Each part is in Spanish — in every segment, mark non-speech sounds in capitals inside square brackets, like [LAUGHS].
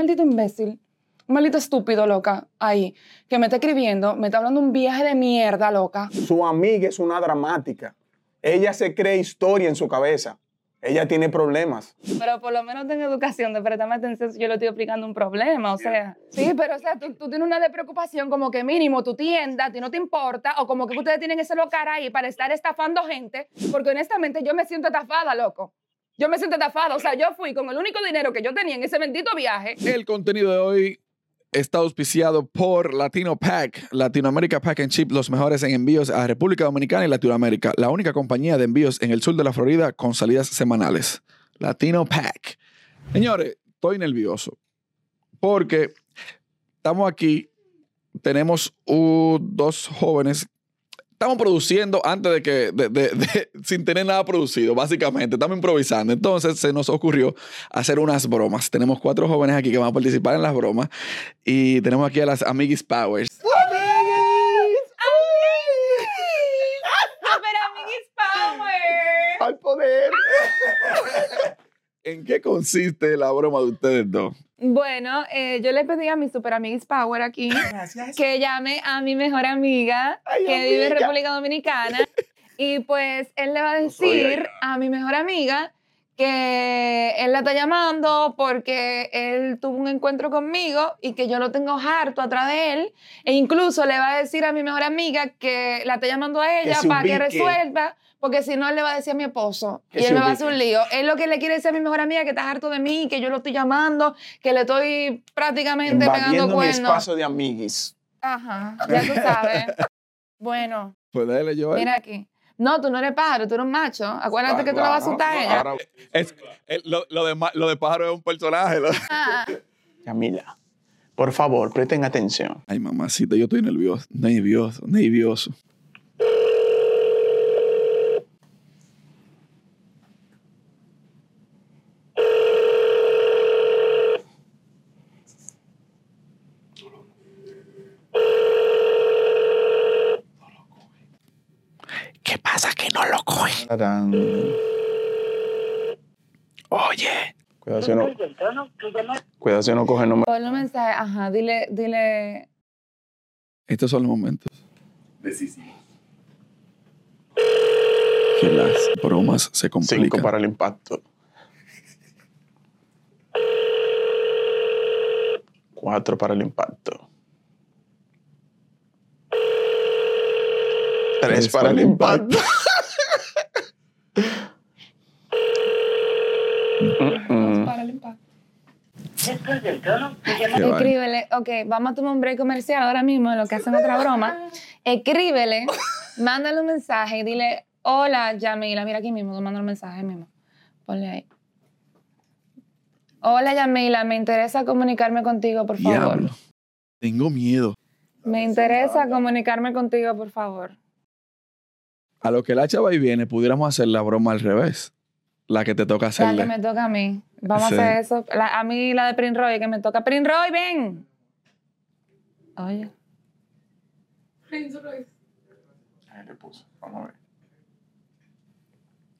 maldito imbécil, un maldito estúpido, loca, ahí, que me está escribiendo, me está hablando un viaje de mierda, loca. Su amiga es una dramática. Ella se cree historia en su cabeza. Ella tiene problemas. Pero por lo menos tengo educación de prestarme atención si yo le estoy explicando un problema, o sea. Sí, pero o sea, tú, tú tienes una de preocupación como que mínimo tu tienda, a ti no te importa, o como que ustedes tienen ese local ahí para estar estafando gente, porque honestamente yo me siento estafada, loco. Yo me siento estafada, o sea, yo fui con el único dinero que yo tenía en ese bendito viaje. El contenido de hoy está auspiciado por Latino Pack, Latinoamérica Pack and Chip, los mejores en envíos a República Dominicana y Latinoamérica, la única compañía de envíos en el sur de la Florida con salidas semanales. Latino Pack. Señores, estoy nervioso porque estamos aquí, tenemos uh, dos jóvenes. Estamos produciendo antes de que, [LAUGHS] sin tener nada producido, básicamente. Estamos improvisando. Entonces se nos ocurrió hacer unas bromas. Tenemos cuatro jóvenes aquí que van a participar en las bromas. Y tenemos aquí a las Amiguis Powers. ¡Super amiguis power! ¡Al poder! ¿En qué consiste la broma de ustedes dos? Bueno, eh, yo le pedí a mi super amiguis power aquí que llame a mi mejor amiga Ay, que vive en amiga. República Dominicana. Y pues él le va a decir a mi mejor amiga que él la está llamando porque él tuvo un encuentro conmigo y que yo lo tengo harto atrás de él. E incluso le va a decir a mi mejor amiga que la está llamando a ella se para que resuelva, porque si no, él le va a decir a mi esposo Que y él me va a hacer un lío. Él lo que le quiere decir a mi mejor amiga que está harto de mí, que yo lo estoy llamando, que le estoy prácticamente pegando Invadiendo mi cuernos. espacio de amiguis. Ajá, ya tú sabes. [LAUGHS] bueno, Pues dale, yo. mira aquí. No, tú no eres pájaro, tú eres un macho. Acuérdate Ah, que tú la vas a asustar a ella. Es, lo, lo de, ma- lo de pájaro es un personaje. lo- Ah, Yamila, por favor, presten atención. Ay, mamacita, yo estoy nervioso. Nervioso, nervioso. ¿Qué pasa que no lo coge? Tarán. Oye. Cuidado si no, cuidado si no coge número. ponle un mensaje, ajá, dile, dile. Estos son los momentos que las bromas se complican. Cinco para el impacto. Cuatro para el impacto. Tres para el impacto. Para el impacto. Qué vaina. Escríbele, ok, vamos a tomar un break comercial ahora mismo en lo que hacen otra broma. Escríbele, [LAUGHS] mándale un mensaje y dile, hola Yamila, mira aquí mismo, te mando el mensaje mismo. Ponle ahí. Hola Yamila, me interesa comunicarme contigo, por favor. Diablo. Tengo miedo. Me interesa comunicarme contigo, por favor. A lo que la chava y viene, pudiéramos hacer la broma al revés. La que te toca La que me toca a mí. Vamos Sí. a hacer eso. La- a mí la de Prince Roy, que me toca. Prince Roy, ven. Oye. ahí le puse. Vamos a ver.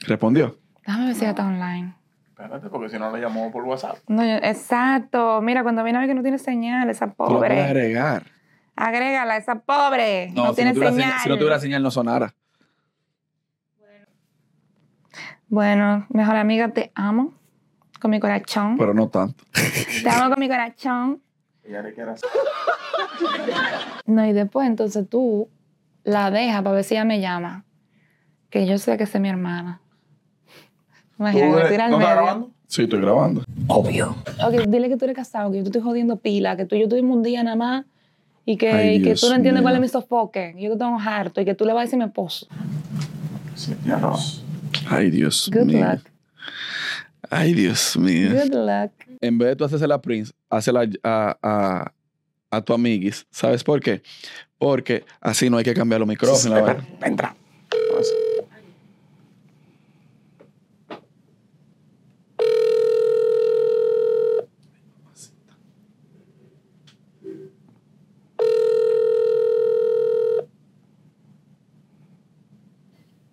¿Respondió? Déjame ver si ya está online. Espérate, porque si no le llamó por WhatsApp. No, yo- exacto. Mira, cuando viene a ver que no tiene señal, esa Tú lo puedes pobre. agregar. Agrégala, esa pobre. No, No, si, tiene no tuviera señal. señal, si no tuviera señal, no sonara. Bueno, mejor amiga, te amo. Con mi corazón. Pero no tanto. Te amo con mi corazón. Ella le quiere hacer. No, y después entonces tú la dejas para ver si ella me llama. Que yo sé que es mi hermana. Imagínate, tira al ¿No medio. grabando? Sí, estoy grabando. Ok, dile que tú eres casado, que yo te estoy jodiendo pila, que tú y yo tuvimos un día nada más y que, Ay, y que Dios tú no entiendes cuál es mi sofoque. Yo te tengo harto y que tú le vas a decir a mi esposo. Sí, ya no. Ay, Dios Good mío. luck. Ay, Dios mío. Good luck. En vez de tú hacerse la Prince, hazla a, a, a tu amiguis. ¿Sabes por qué? Porque así no hay que cambiar los micrófonos. entra. Vamos.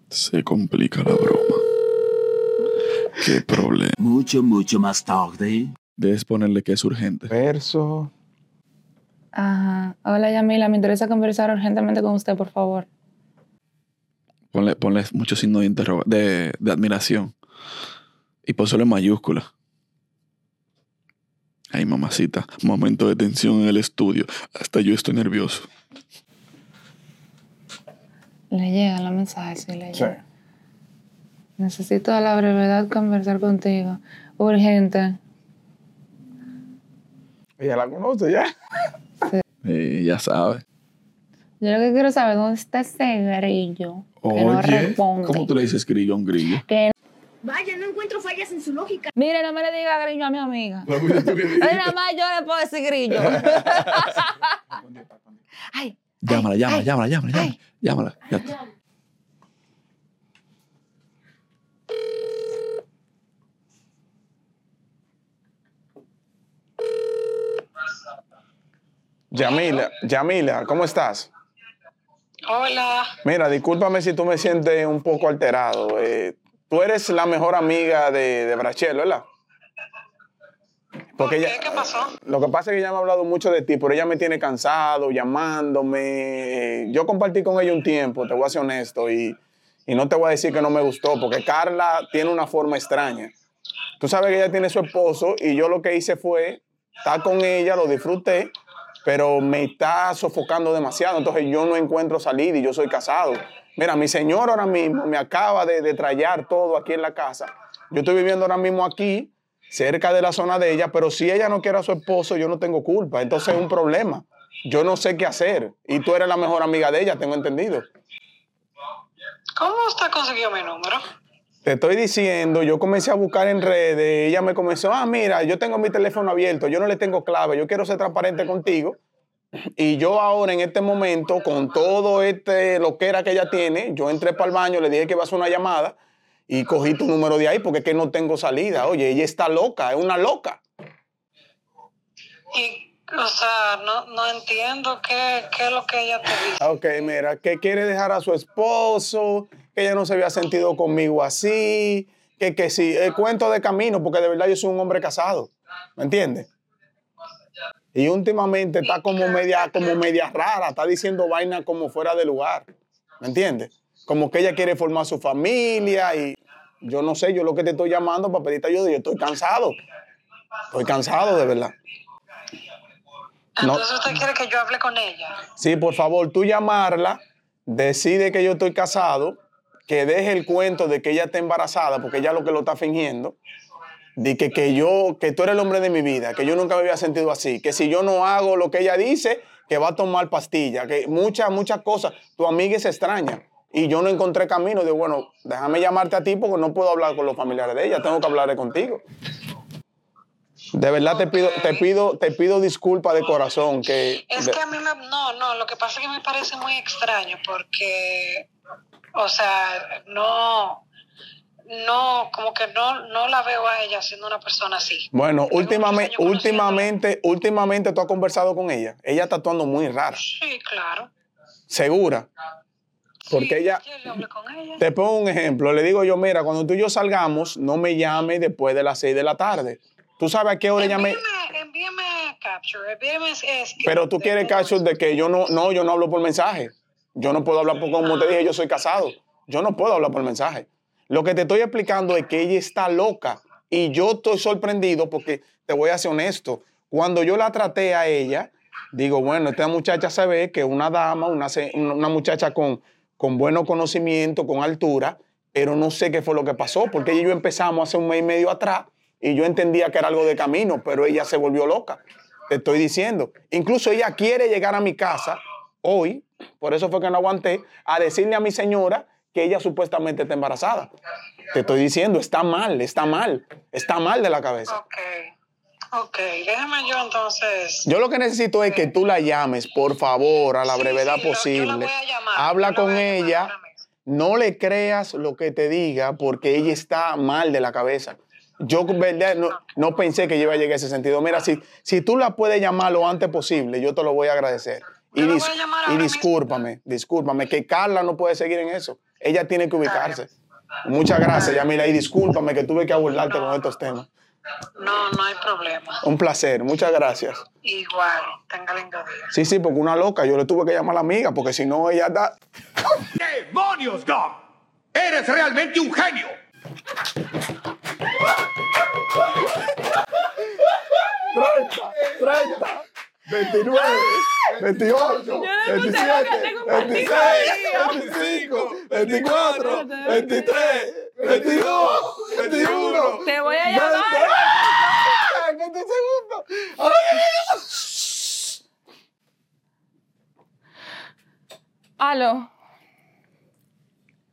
Se complica la broma. Qué problema. Mucho, mucho más tarde. Debes ponerle que es urgente. Verso. Ajá. Hola, Yamila, me interesa conversar urgentemente con usted, por favor. Ponle, ponle muchos signos de, interroga- de, de admiración. Y pónselo en mayúscula. Ay, mamacita. Momento de tensión en el estudio. Hasta yo estoy nervioso. Le llega la mensaje, sí, le Sí. Necesito a la brevedad conversar contigo. Urgente. Ella la conoce ya. Eh, ya sabes. Yo lo que quiero saber es dónde está ese grillo. Que no responde. ¿cómo tú le dices grillo a un grillo? Que- Vaya, no encuentro fallas en su lógica. Mire, no me le diga grillo a mi amiga. Dijiste. nada más yo le puedo decir grillo. [LAUGHS] Ay, Llámala, llámala, ay, llámala, llámala, llámala. Llámala. Ya Yamila, Yamila, ¿cómo estás? Hola. Mira, discúlpame si tú me sientes un poco alterado. Eh, tú eres la mejor amiga de, de Brachel, ¿verdad? ¿Por qué? ella- ¿Qué pasó? Lo que pasa es que ella me ha hablado mucho de ti, pero ella me tiene cansado, llamándome. Yo compartí con ella un tiempo, te voy a ser honesto, y, y no te voy a decir que no me gustó, porque Carla tiene una forma extraña. Tú sabes que ella tiene su esposo y yo lo que hice fue estar con ella, lo disfruté, pero me está sofocando demasiado, entonces yo no encuentro salida y yo soy casado. Mira, mi señor ahora mismo me acaba de, de todo aquí en la casa. Yo estoy viviendo ahora mismo aquí, cerca de la zona de ella, pero si ella no quiere a su esposo, yo no tengo culpa. Entonces es un problema. Yo no sé qué hacer. Y tú eres la mejor amiga de ella, tengo entendido. ¿Cómo usted consiguió mi número? Te estoy diciendo, yo comencé a buscar en redes, ella me comenzó, ah, mira, yo tengo mi teléfono abierto, yo no le tengo clave, yo quiero ser transparente contigo. Y yo ahora en este momento, con todo este lo que era que ella tiene, yo entré para el baño, le dije que iba a hacer una llamada y cogí tu número de ahí porque es que no tengo salida. Oye, ella está loca, es una loca. Y, o sea, no, no entiendo qué, qué es lo que ella te dice. Ok, mira, que quiere dejar a su esposo, que ella no se había sentido conmigo así, que, que sí, el cuento de camino, porque de verdad yo soy un hombre casado, ¿me entiendes? Y últimamente está como media, como media rara, está diciendo vainas como fuera de lugar, ¿me entiendes? Como que ella quiere formar su familia y yo no sé, yo lo que te estoy llamando para pedirte ayuda, yo estoy cansado, estoy cansado de verdad. No. Entonces usted quiere que yo hable con ella. Sí, por favor, tú llamarla, decide que yo estoy casado, que deje el cuento de que ella está embarazada, porque ella lo que lo está fingiendo, de que, que yo, que tú eres el hombre de mi vida, que yo nunca me había sentido así, que si yo no hago lo que ella dice, que va a tomar pastilla, que muchas, muchas cosas, tu amiga se extraña. Y yo no encontré camino, digo, bueno, déjame llamarte a ti porque no puedo hablar con los familiares de ella, tengo que hablar contigo. De verdad te pido, te pido, te pido disculpas de corazón que Es de- que a mí me... No, no, lo que pasa es que me parece muy extraño porque, o sea, no, no, como que no, no la veo a ella siendo una persona así. Bueno, últimamente, últimamente, últimamente tú has conversado con ella. Ella está actuando muy rara, Sí, claro. segura. Porque Sí, ella, te pongo un ejemplo, le digo yo, mira, cuando tú y yo salgamos, no me llames después de las 6 de la tarde. Tú sabes a qué hora ella me... Envíame, envíame capture, envíame es- Pero tú quieres caso de que yo no, no, yo no hablo por mensaje. Yo no puedo hablar por, como te dije, yo soy casado. Yo no puedo hablar por mensaje. Lo que te estoy explicando es que ella está loca y yo estoy sorprendido porque te voy a ser honesto. Cuando yo la traté a ella, digo, bueno, esta muchacha se ve que es una dama, una, una muchacha con, con buenos conocimientos, con altura, pero no sé qué fue lo que pasó porque ella y yo empezamos hace un mes y medio atrás y yo entendía que era algo de camino, pero ella se volvió loca. Te estoy diciendo. Incluso ella quiere llegar a mi casa hoy, por eso fue que no aguanté, a decirle a mi señora que ella supuestamente está embarazada. Te estoy diciendo, está mal, está mal, está mal de la cabeza. Ok, ok, déjame yo entonces. Yo lo que necesito es que tú la llames, por favor, a la Sí, brevedad sí, lo- yo la posible. voy a llamar, Habla con llamar ella. No le creas lo que te diga porque ella está mal de la cabeza. Yo, verdad, no, no pensé que yo iba a llegar a ese sentido. Mira, si, si tú la puedes llamar lo antes posible, yo te lo voy a agradecer. Y, dis- y discúlpame, discúlpame, que Carla no puede seguir en eso. Ella tiene que ubicarse. Muchas gracias, Yamila, y discúlpame que tuve que abordarte con estos temas. No, no hay problema. Un placer, muchas gracias. Igual, tenga lindo día. Sí, sí, porque una loca, yo le tuve que llamar a la amiga, porque si no ella da... ¡Demonios, Dom! ¡Eres realmente un genio! 30, 29, 28, 27, 26, 25, 24, 23, 22, 21. Te voy a llamar. 20 segundos. Aló.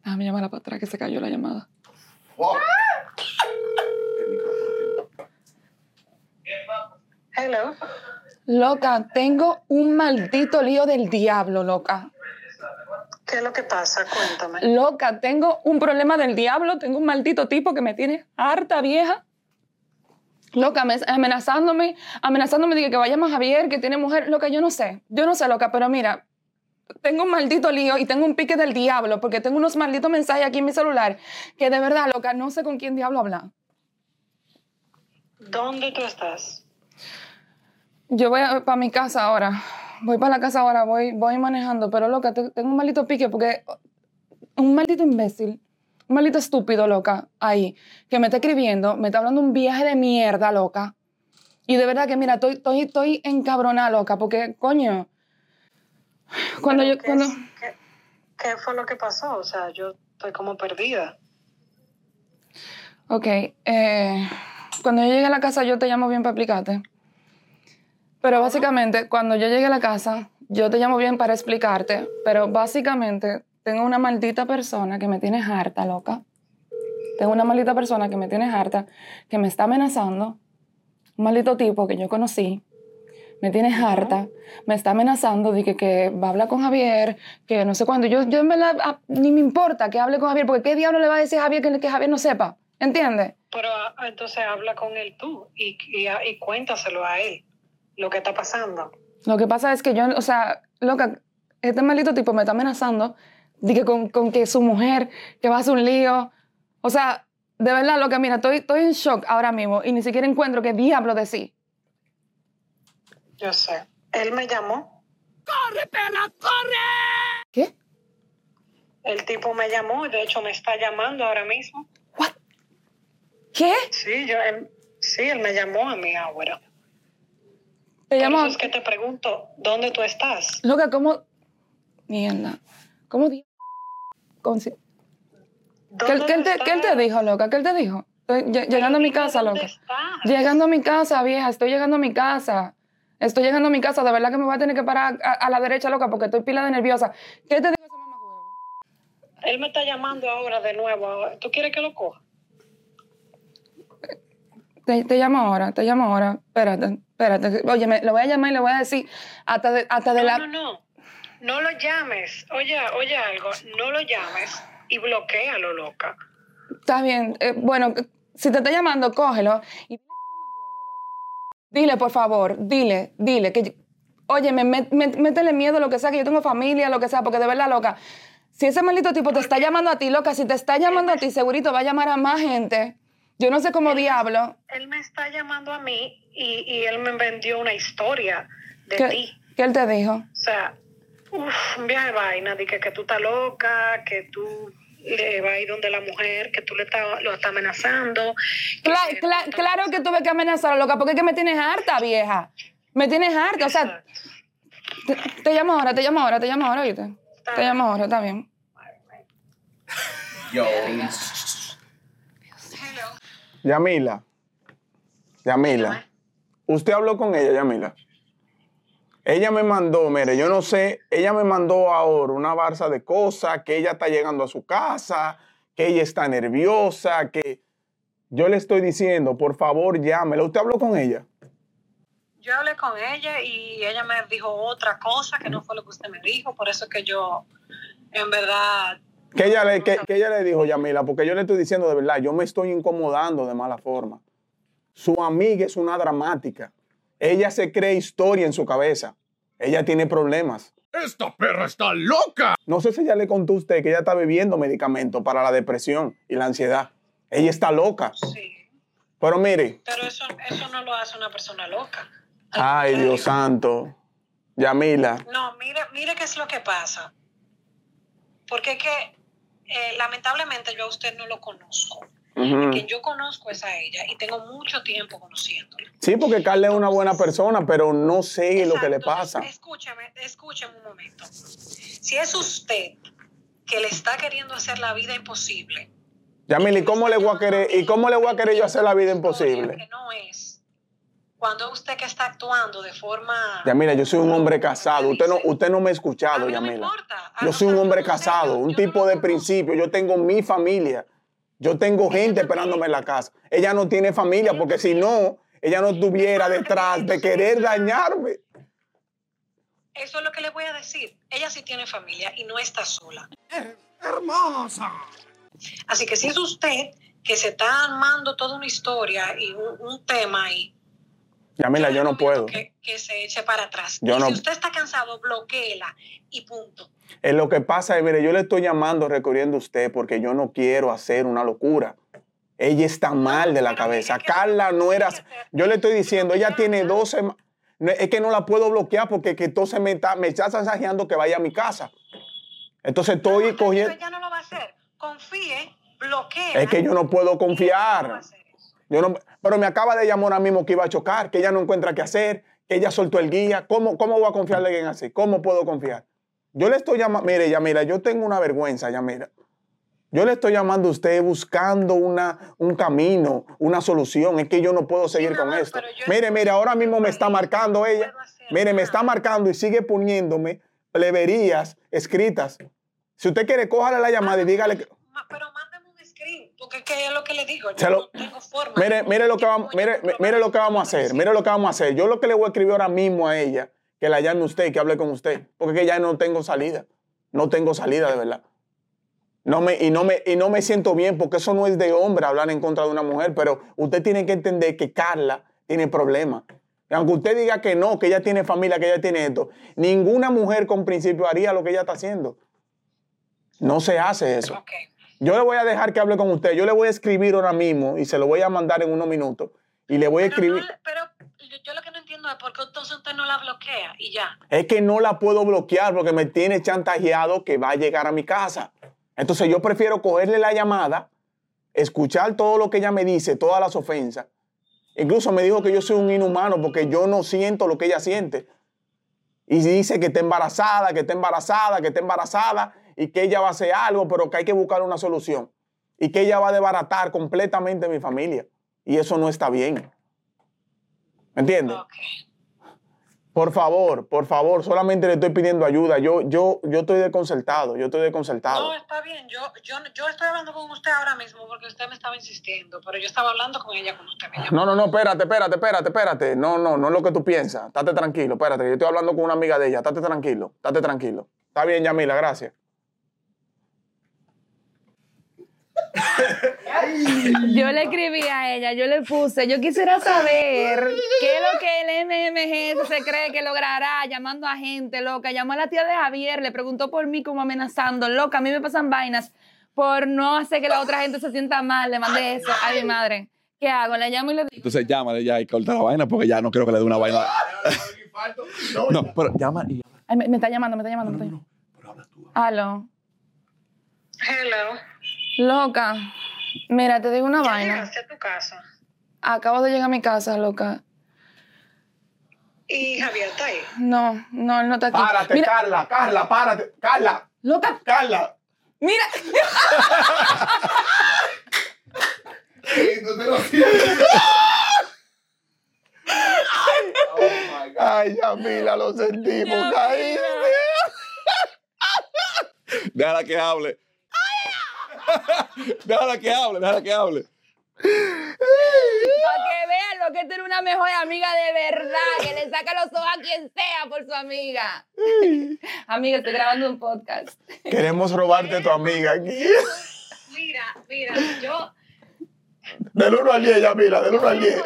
Déjame llamarla para atrás que se cayó la llamada. Hello. Loca, tengo un maldito lío del diablo, loca. ¿Qué es lo que pasa? Cuéntame. Loca, tengo un problema del diablo, tengo un maldito tipo que me tiene harta vieja. Loca, me- amenazándome, amenazándome de que, que vaya más Javier, que tiene mujer. Loca, yo no sé, yo no sé, loca, pero mira, tengo un maldito lío y tengo un pique del diablo porque tengo unos malditos mensajes aquí en mi celular que de verdad, loca, no sé con quién diablo hablar. ¿Dónde tú estás? Yo voy para mi casa ahora. Voy para la casa ahora, voy, voy manejando, pero loca, te- tengo un maldito pique porque un maldito imbécil, un maldito estúpido, loca, ahí, que me está escribiendo, me está hablando un viaje de mierda, loca. Y de verdad que, mira, estoy, estoy, estoy encabronada, loca, porque, coño, cuando Pero yo, ¿qué, cuando... qué fue lo que pasó? O sea, yo estoy como perdida. Ok, eh, cuando yo llegue a la casa yo te llamo bien para explicarte. Pero básicamente, cuando yo llegue a la casa, yo te llamo bien para explicarte. Pero básicamente, tengo una maldita persona que me tiene harta, loca. Tengo una maldita persona que me tiene harta, que me está amenazando. Un maldito tipo que yo conocí. Me tiene harta, me está amenazando de que, que va a hablar con Javier, que no sé cuándo. Yo, yo verdad ah, ni me importa que hable con Javier, porque ¿qué diablo le va a decir a Javier que, que Javier no sepa? ¿Entiendes? Pero ah, entonces habla con él tú y, y, y cuéntaselo a él lo que está pasando. Lo que pasa es que yo, o sea, loca, este maldito tipo me está amenazando de que con, con que su mujer, que va a hacer un lío. O sea, de verdad, loca, mira, estoy, estoy en shock ahora mismo y ni siquiera encuentro qué diablo decir. Yo sé. Él me llamó. ¿Qué? El tipo me llamó, de hecho me está llamando ahora mismo. ¿Qué? Sí, yo, él, sí, él me llamó a mí ahora. Te Por llamo. eso es que te pregunto, ¿dónde tú estás? Loca, ¿cómo? Mierda. ¿Cómo di- consi- ¿Qué, ¿Dónde qué él te, qué él te estás? dijo, loca? ¿Qué él te dijo? Estoy lle- llegando a mi casa, ¿Dónde loca. estás? Llegando a mi casa, vieja, estoy llegando a mi casa. Estoy llegando a mi casa, de verdad que me voy a tener que parar a, a la derecha, loca, porque estoy pila de nerviosa. ¿Qué te dijo ese mamahuevo? Él me está llamando ahora de nuevo. ¿Tú quieres que lo coja? Te, te llamo ahora, te llamo ahora. Espérate, espérate. Oye, me, lo voy a llamar y le voy a decir hasta de, hasta de No, la... no, no. No lo llames. Oye, oye algo. No lo llames y bloquealo, loca. Está bien. eh, bueno, si te está llamando, cógelo. Y... Dile, por favor, dile, dile. que Oye, me- me- métele miedo, lo que sea, que yo tengo familia, lo que sea, porque de verdad, loca. Si ese maldito tipo te está llamando a ti, loca, si te está llamando a ti, segurito va a llamar a más gente. Yo no sé cómo diablo. Él me está llamando a mí y, y él me vendió una historia de ¿Qué, ti. qué él te dijo? O sea, uff, un viaje de vaina, de que, que tú estás loca, que tú le vas a ir donde la mujer, que tú le estás, lo estás amenazando. que Cla- estás- claro que tuve que amenazarlo, loca, porque es que me tienes harta, vieja. Me tienes harta, o sea, te, te llamo ahora, te llamo ahora, te llamo ahora, ¿viste? Está Te llamo ahora, está bien. Yamila. Yamila. Usted habló con ella, Yamila. Ella me mandó, mire, yo no sé, ella me mandó ahora una barza de cosas, que ella está llegando a su casa, que ella está nerviosa, que yo le estoy diciendo, por favor, llámela. ¿Usted habló con ella? Yo hablé con ella y ella me dijo otra cosa que no fue lo que usted me dijo, por eso es que yo, en verdad, Que ella, le, que, que ella le dijo, Yamila, porque yo le estoy diciendo de verdad, yo me estoy incomodando de mala forma. Su amiga es una dramática. Ella se cree historia en su cabeza. Ella tiene problemas. ¡Esta perra está loca! No sé si ella le contó a usted que ella está bebiendo medicamentos para la depresión y la ansiedad. Ella está loca. sí. Pero mire, Pero eso, eso no lo hace una persona loca. ay Dios santo, Yamila, No, mire, mire qué es lo que pasa. Porque es que eh, lamentablemente yo a usted no lo conozco. ujú. Quien yo conozco es a ella y tengo mucho tiempo conociéndola. sí, porque Carla es una buena persona, pero no sé lo que le pasa. entonces, Escúcheme, escúcheme un momento. Si es usted que le está queriendo hacer la vida imposible. Yamila, ¿y cómo le voy a querer, y cómo le voy a querer yo hacer la vida Que imposible? no es. Cuando usted que está actuando de forma. Yamila, yo soy un hombre casado. Usted no, usted no me ha escuchado, no Yamila. importa. Yo soy un hombre casado, un no tipo de principio. Yo tengo mi familia. Yo tengo gente esperándome en la casa. Ella no tiene familia porque si no, ella no estuviera detrás de querer dañarme. Eso es lo que le voy a decir. Ella sí tiene familia y no está sola. ¡Hermosa! Así que si es usted que se está armando toda una historia y un, un tema y Yamila, yo no recomiendo puedo. Que, que se eche para atrás. Yo no- Si usted está cansado, bloqueela y punto. Eh, lo que pasa es, mire, yo le estoy llamando recorriendo a usted porque yo no quiero hacer una locura. Ella está mal de la cabeza. Carla no era. Yo le estoy diciendo, ella tiene 12. ma- no, Es que no la puedo bloquear porque que entonces me está, me está mensajeando que vaya a mi casa. Entonces estoy No, cogiendo. Ella no lo va a hacer. Confíe, bloquee. Es que yo no puedo confiar. Yo no, pero me acaba de llamar ahora mismo que iba a chocar, que ella no encuentra qué hacer, que ella soltó el guía. ¿Cómo, cómo voy a confiarle a alguien así? ¿Cómo puedo confiar? Yo le estoy llamando, mire, ya mira, yo tengo una vergüenza, ya mira. Yo le estoy llamando a usted buscando una, un camino, una solución. Es que yo no puedo seguir con esto. Mire, mire, ahora mismo me está marcando ella. Mire, me está marcando y sigue poniéndome pleberías escritas. Si usted quiere, cójale la llamada y dígale que... Pero porque es que es lo que le digo. Yo lo- no tengo forma. Mire, mire lo que vamos, mire, mire lo que vamos a hacer, mire lo que vamos a hacer. Yo lo que le voy a escribir ahora mismo a ella, que la llame usted, que hable con usted, porque es que ya no tengo salida. No tengo salida de verdad. No me, y, no me, y no me siento bien, porque eso no es de hombre hablar en contra de una mujer, pero usted tiene que entender que Carla tiene problemas. Y aunque usted diga que no, que ella tiene familia, que ella tiene esto, ninguna mujer con principio haría lo que ella está haciendo. No se hace eso. Ok. Yo le voy a dejar que hable con usted. Yo le voy a escribir ahora mismo y se lo voy a mandar en unos minutos. Y le voy a Pero, no escribir. pero yo, yo lo que no entiendo es por qué entonces usted no la bloquea y ya. Es que no la puedo bloquear porque me tiene chantajeado que va a llegar a mi casa. Entonces yo prefiero cogerle la llamada, escuchar todo lo que ella me dice, todas las ofensas. Incluso me dijo que yo soy un inhumano porque yo no siento lo que ella siente. Y dice que está embarazada, que está embarazada, que está embarazada y que ella va a hacer algo, pero que hay que buscar una solución. Y que ella va a desbaratar completamente mi familia. Y eso no está bien. ¿Me entiendes? Por favor, por favor, solamente le estoy pidiendo ayuda. Yo, yo, yo estoy desconcertado, yo estoy desconcertado. No, está bien. Yo, yo, yo estoy hablando con usted ahora mismo porque usted me estaba insistiendo, pero yo estaba hablando con ella cuando usted me. No, no, no, espérate, espérate, espérate, espérate. No, no, no es lo que tú piensas. Estate tranquilo, espérate. Yo estoy hablando con una amiga de ella. Estate tranquilo, estate tranquilo. Está bien, Yamila, gracias. [LAUGHS] Yo le escribí a ella, yo le puse, yo quisiera saber qué es lo que el MMG se cree que logrará llamando a gente, loca. Llamó a la tía de Javier, le preguntó por mí como amenazando, loca, a mí me pasan vainas por no hacer que la otra gente se sienta mal. Le mandé eso. Ay, mi madre. ¿Qué hago? Le llamo y le digo. Entonces llámale ya y corta la vaina porque ya no quiero que le dé una vaina. No, pero llama y Ay, me, me está llamando, me está llamando. Me está llamando. Aló. Hello. Loca. Mira, te digo una ¿Ya vaina. llegaste a tu casa? Acabo de llegar a mi casa, loca. Y Javier está ahí. No, no, él no está aquí. Párate, Mira, Carla, Carla, párate. Carla, loca, Carla. mira. Ay, Yamila, lo sentimos, Yamila. caí. déjala que hable. [LAUGHS] déjala que hable, déjala que hable. Para que vean lo que es tener una mejor amiga de verdad, que le saca los ojos a quien sea por su amiga. [LAUGHS] amiga, estoy grabando un podcast. Queremos robarte a tu amiga aquí. Mira, mira, yo. Del 1 al 10, Yamila, del 1 al 10.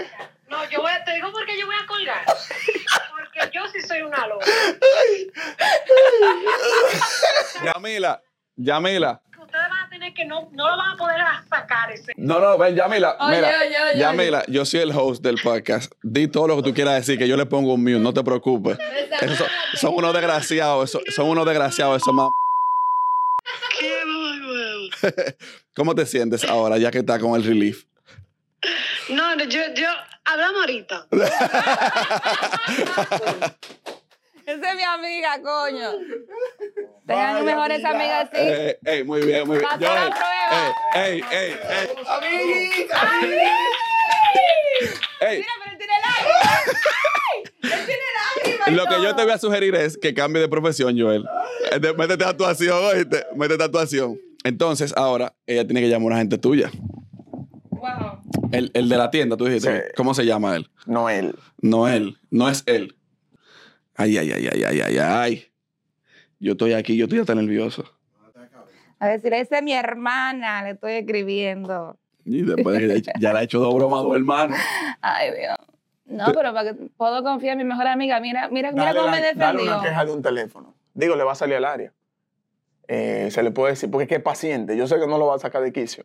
No, yo voy a, te digo porque yo voy a colgar. Porque yo sí soy una loca. [LAUGHS] Yamila, Yamila. Ustedes van a tener que no, no lo van a poder sacar Prepárese. No, no, ven, Yamila. Oye, mira, oye, oye, Yamila, yo soy el host del podcast. Di todo lo que tú quieras decir, que yo le pongo un mute, no te preocupes. Esos son, son unos desgraciados, son unos desgraciados, esos Qué [LAUGHS] bárbaro. ¿Cómo te sientes ahora, ya que estás con el relief? No, no, yo, yo, hablamos ahorita. [LAUGHS] Esa es mi amiga, coño. [LAUGHS] Tengan mejores amigas así. Eh, ey, muy bien, muy bien. Pasó Yo, la ey, prueba. ey, ey, ey, ey. Mira, pero él tiene lágrimas. Él tiene lágrimas. Lo que yo te voy a sugerir es que cambie de profesión, Joel. Eh, Métete a actuación, oíste. Métete a actuación. Entonces, ahora, ella tiene que llamar a una gente tuya. Wow. El, el de la tienda, tú dijiste. Sí. ¿Cómo se llama él? Noel. No él. No es él. Ay, ay, ay, ay, ay, ay, ay. Yo estoy aquí, yo estoy hasta nervioso. A decir, esa es mi hermana, le estoy escribiendo. Y después de que ya, ya le ha hecho dos bromas a dos hermanos. Ay, Dios. No, pero para que puedo confiar en mi mejor amiga. Mira, mira, mira Dale, cómo me la- dale defendió. una queja de un teléfono. Digo, le va a salir al área. Eh, se le puede decir, porque es que es paciente. Yo sé que no lo va a sacar de quicio.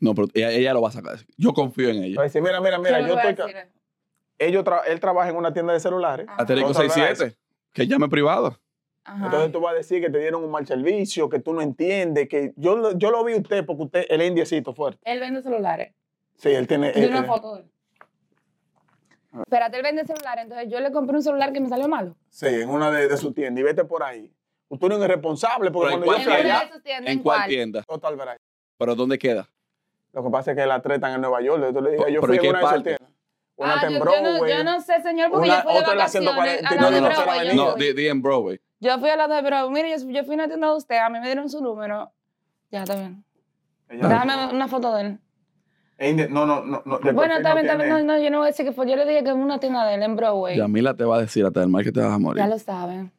No, pero ella, ella lo va a sacar. Yo confío en Va a ella. decir, mira, mira, ¿Qué mira, yo estoy... Ellos tra- él trabaja en una tienda de celulares. Aterico Vamos a hablar de 67. Que llame privado. Ajá. Entonces tú vas a decir que te dieron un mal servicio, que tú no entiendes, que yo, lo- yo lo vi a usted porque usted, él es indiecito fuerte. Él vende celulares. Sí, él tiene... De eh, una eh, foto de él. Espérate, él vende celulares. Entonces yo le compré un celular que me salió malo. Sí, en una de, de sus tiendas. Y vete por ahí. Usted no es irresponsable porque Pero ¿en cuando yo En fui cuál allá... de sus tiendas. ¿En cuál tienda? Total, verá. ¿Pero dónde queda? Lo que pasa es que la tratan en Nueva York. Yo le dije, yo ¿Pero fui en una de sus parte? tiendas. Una Ah, yo, no, yo no sé, señor, porque Una- yo fui de la vacaciones 140, a la no, de no, no, Broadway. No, fui. di, di en Broadway. Yo fui a la de Broadway. Mire, yo, yo fui a una tienda de usted. A mí me dieron su número. Ya, está bien. Déjame una foto de él. No, no, no. no Bueno, está no bien, está bien. tiene- No, no, yo no voy a decir que fue. Yo le dije que es una tienda de él en Broadway. Yamila te va a decir hasta el mal que te vas a morir. Ya lo saben.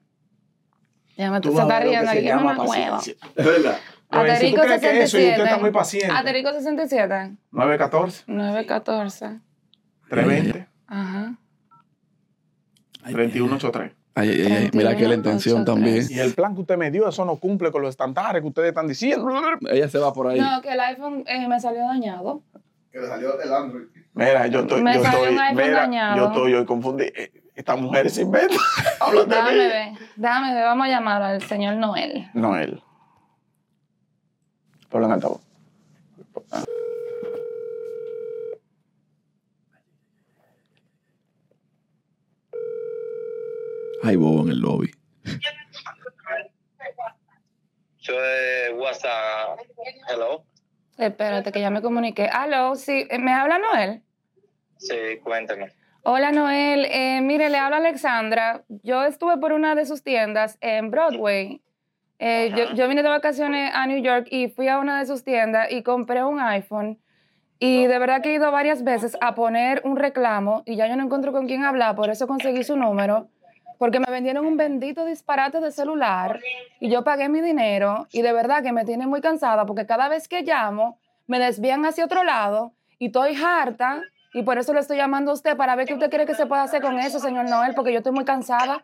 Ya me se a está riendo que aquí. llama hueva. paciencia. Es verdad. A Aterico crees que eso y usted 67. está muy paciente. Aterico 67. 914, 914. 320, Ajá. 3183. Ay, ay, ay. Mira que la intención 31, también. Y el plan que usted me dio, eso no cumple con los estándares que ustedes están diciendo. Ella se va por ahí. No, que el iPhone eh, me salió dañado. Que le salió el Android. Mira, yo estoy, Me yo salió estoy, un iPhone mira, dañado. yo estoy hoy confundido. Eh, Esta mujer se inventa. [LAUGHS] Habla de Déjame mí. ver. Déjame ver. Vamos a llamar al señor Noel. No, él. Ponlo en altavoz. Ay, bobo en el lobby. Yo de WhatsApp. Hello. Espérate, que ya me comuniqué. Aló, sí, eh, ¿me habla Noel? Sí, cuéntame. Hola Noel, eh, mire, le habla Alexandra. Yo estuve por una de sus tiendas en Broadway. Eh, yo, yo vine de vacaciones a New York y fui a una de sus tiendas y compré un iPhone. Y de verdad que he ido varias veces a poner un reclamo y ya yo no encuentro con quién hablar, por eso conseguí su número. Porque me vendieron un bendito disparate de celular y yo pagué mi dinero y de verdad que me tiene muy cansada porque cada vez que llamo me desvían hacia otro lado y estoy harta y por eso le estoy llamando a usted para ver qué usted cree que se puede hacer con eso, señor Noel, porque yo estoy muy cansada.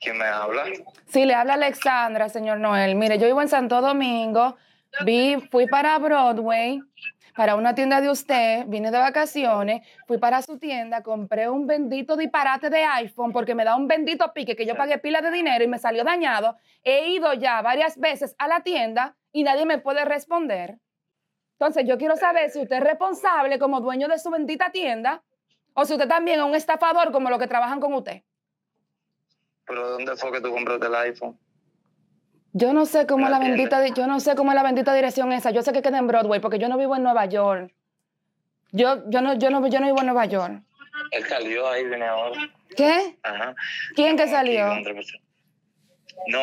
¿Quién me habla? Sí, le habla Alexandra, señor Noel. Mire, yo vivo en Santo Domingo, vi, fui para Broadway, para una tienda de usted, vine de vacaciones, fui para su tienda, compré un bendito disparate de iPhone porque me da un bendito pique que yo pagué pila de dinero y me salió dañado. He ido ya varias veces a la tienda y nadie me puede responder. Entonces, yo quiero saber si usted es responsable como dueño de su bendita tienda o si usted también es un estafador como los que trabajan con usted. ¿Pero dónde fue que tú compraste el iPhone? Yo no sé cómo es la bendita, di- yo no sé cómo es la bendita dirección esa. Yo sé que queda en Broadway porque yo no vivo en Nueva York. Yo, yo no, yo no, yo no vivo en Nueva York. Él salió ahí, viene ahora. ¿Qué? Ajá. ¿Quién que aquí salió? con otra persona. No,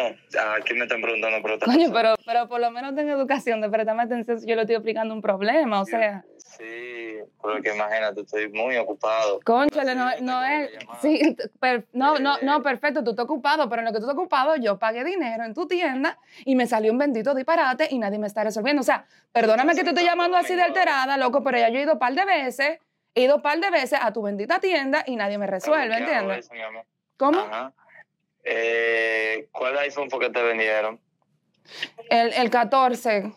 aquí me están preguntando por otra Coño, persona. pero, pero por lo menos tengo educación de prestarme atención si yo le estoy explicando un problema, o sea. Sí, porque imagínate, estoy muy ocupado. Conchale, no, Sí, no es. a. Sí, per- no, no, no, perfecto, tú estás ocupado, pero en lo que tú estás ocupado, yo pagué dinero en tu tienda y me salió un bendito disparate y nadie me está resolviendo. O sea, perdóname que te estoy llamando así de alterada, loco, pero ya yo he ido un par de veces, he ido un par de veces a tu bendita tienda y nadie me resuelve, ¿entiendes? ¿Cómo? Ajá. Eh, ¿Cuál iPhone fue que te vendieron? El, el 14.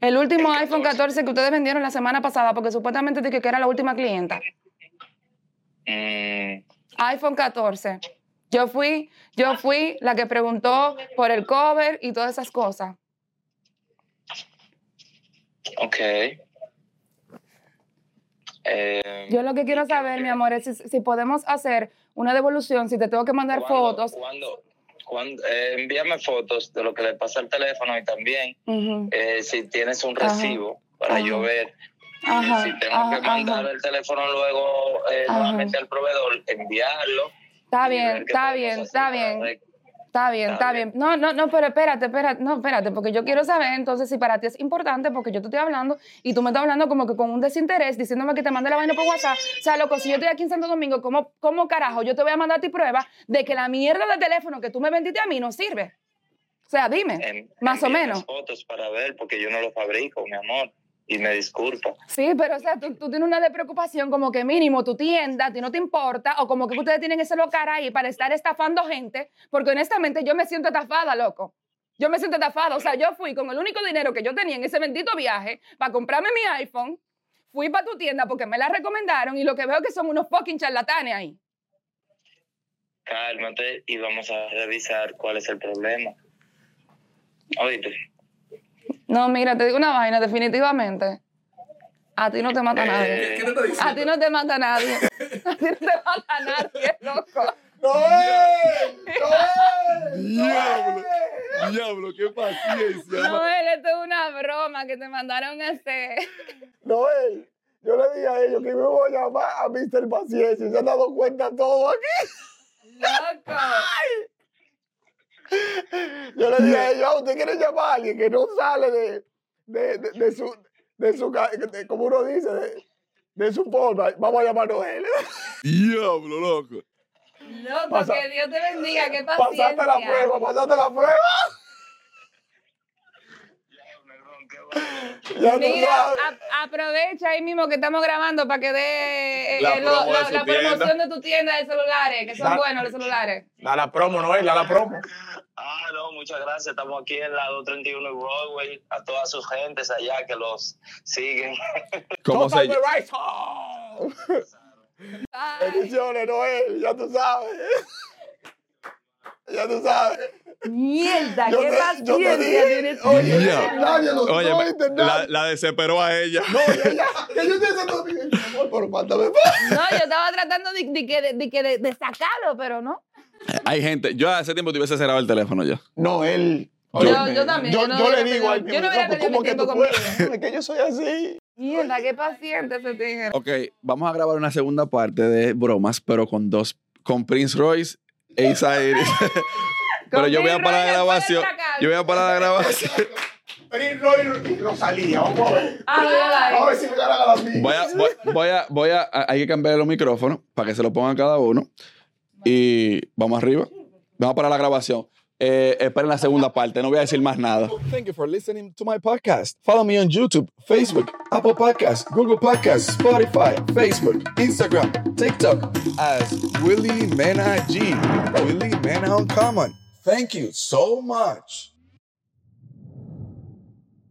El último iPhone 14 que ustedes vendieron la semana pasada, porque supuestamente dije que era la última clienta. Mm, iPhone 14. Yo fui, yo fui la que preguntó por el cover y todas esas cosas. ok. Eh, Yo lo que quiero saber, mi amor, es si, si podemos hacer una devolución, si te tengo que mandar ¿cuándo- fotos. cuándo- cuándo- eh, envíame fotos de lo que le pasa al teléfono y también eh, si tienes un Ajá. recibo para yo Ajá. ver. Y Ajá, si tengo que mandar el teléfono luego eh, nuevamente al proveedor, enviarlo. Está bien, ver está bien, está bien. Está bien, Está está bien. No, no, no, pero espérate, espérate, no, espérate, porque yo quiero saber entonces si para ti es importante, porque yo te estoy hablando y tú me estás hablando como que con un desinterés, diciéndome que te mande la vaina por WhatsApp. O sea, loco, si yo estoy aquí en Santo Domingo, ¿cómo, cómo carajo yo te voy a mandar a ti prueba de que la mierda de teléfono que tú me vendiste a mí no sirve? O sea, dime, en- más o menos. fotos para ver, porque yo no lo fabrico, mi amor. Y me disculpa. Sí, pero o sea, tú, tú tienes una de preocupación como que mínimo tu tienda, a ti no te importa, o como que ustedes tienen ese local ahí para estar estafando gente, porque honestamente yo me siento estafada, loco. Yo me siento estafada. O sea, yo fui con el único dinero que yo tenía en ese bendito viaje para comprarme mi iPhone, fui para tu tienda porque me la recomendaron y lo que veo que son unos fucking charlatanes ahí. Cálmate y vamos a revisar cuál es el problema. Oíste. No, mira, te digo una vaina, definitivamente. A ti no te mata nadie. ¿Qué- qué te está A ti no te mata nadie. [LAUGHS] A ti no te mata nadie, loco. ¡Noel! ¡Noel! Diablo, diablo, qué paciencia. No, él, esto es una broma que te mandaron a hacer. Noel, yo le dije a ellos que me voy a llamar a Mr. Paciencia se han dado cuenta todo aquí. Loco. [LAUGHS] Yo le dije a ellos, ah, ¿usted quiere llamar a alguien que no sale de, de, de, de su, de su, de- como uno dice, de, de su forma? Vamos a llamarlo a él. [LAUGHS] Diablo, loco. Loco, Pasa- que Dios te bendiga, qué paciencia. Pasaste la prueba, pasaste la prueba. Ya Mira, a- aprovecha ahí mismo que estamos grabando para que dé eh, La eh, lo- promo de la promoción de tu tienda de celulares, que son buenos los celulares. Da la promo, Noel, da la promo. Ah, no, muchas gracias. Estamos aquí en la 231 de Broadway. A todas sus gentes allá que los siguen. [LAUGHS] ¿Cómo se llama? Bendiciones, Noel, ya tú sabes. Ya tú sabes. mierda, Yo qué te- yo te paciencia dije, tienes. Oye, nadie lo Oye, no la, desesperó a ella. No, [LAUGHS] ya, ya, que yo pero mándame No, yo estaba tratando de, de de- de sacarlo, pero no. Hay gente, yo hace tiempo te hubiese cerrado el teléfono ya. No, él. Yo- óyeme, yo también, Yo, yo no yo le digo a él, perdido- yo no hubiera perdido ¿cómo mi que tú puedes? [LAUGHS] Es que yo soy así. Mierda, qué paciente ese tigre. Ok, vamos a grabar una segunda parte de bromas, pero con dos, con Prince Royce e Isaiah. [LAUGHS] [LAUGHS] pero yo voy a parar la Royce grabación. Yo voy a parar la grabación. Prince Roy y Rosalía, vamos a ver. Ah. A ver si me ganan a las. Voy a, voy, voy a, voy a, hay que cambiar los micrófonos para que se lo pongan cada uno. Y vamos arriba. Vamos a parar la grabación. Eh, esperen la segunda parte, no voy a decir más nada. Thank you for listening to my podcast. Follow me on YouTube, Facebook, Apple Podcasts, Google Podcasts, Spotify, Facebook, Instagram, TikTok as Willie Mena G. Willie Mena Uncommon. Thank you so much.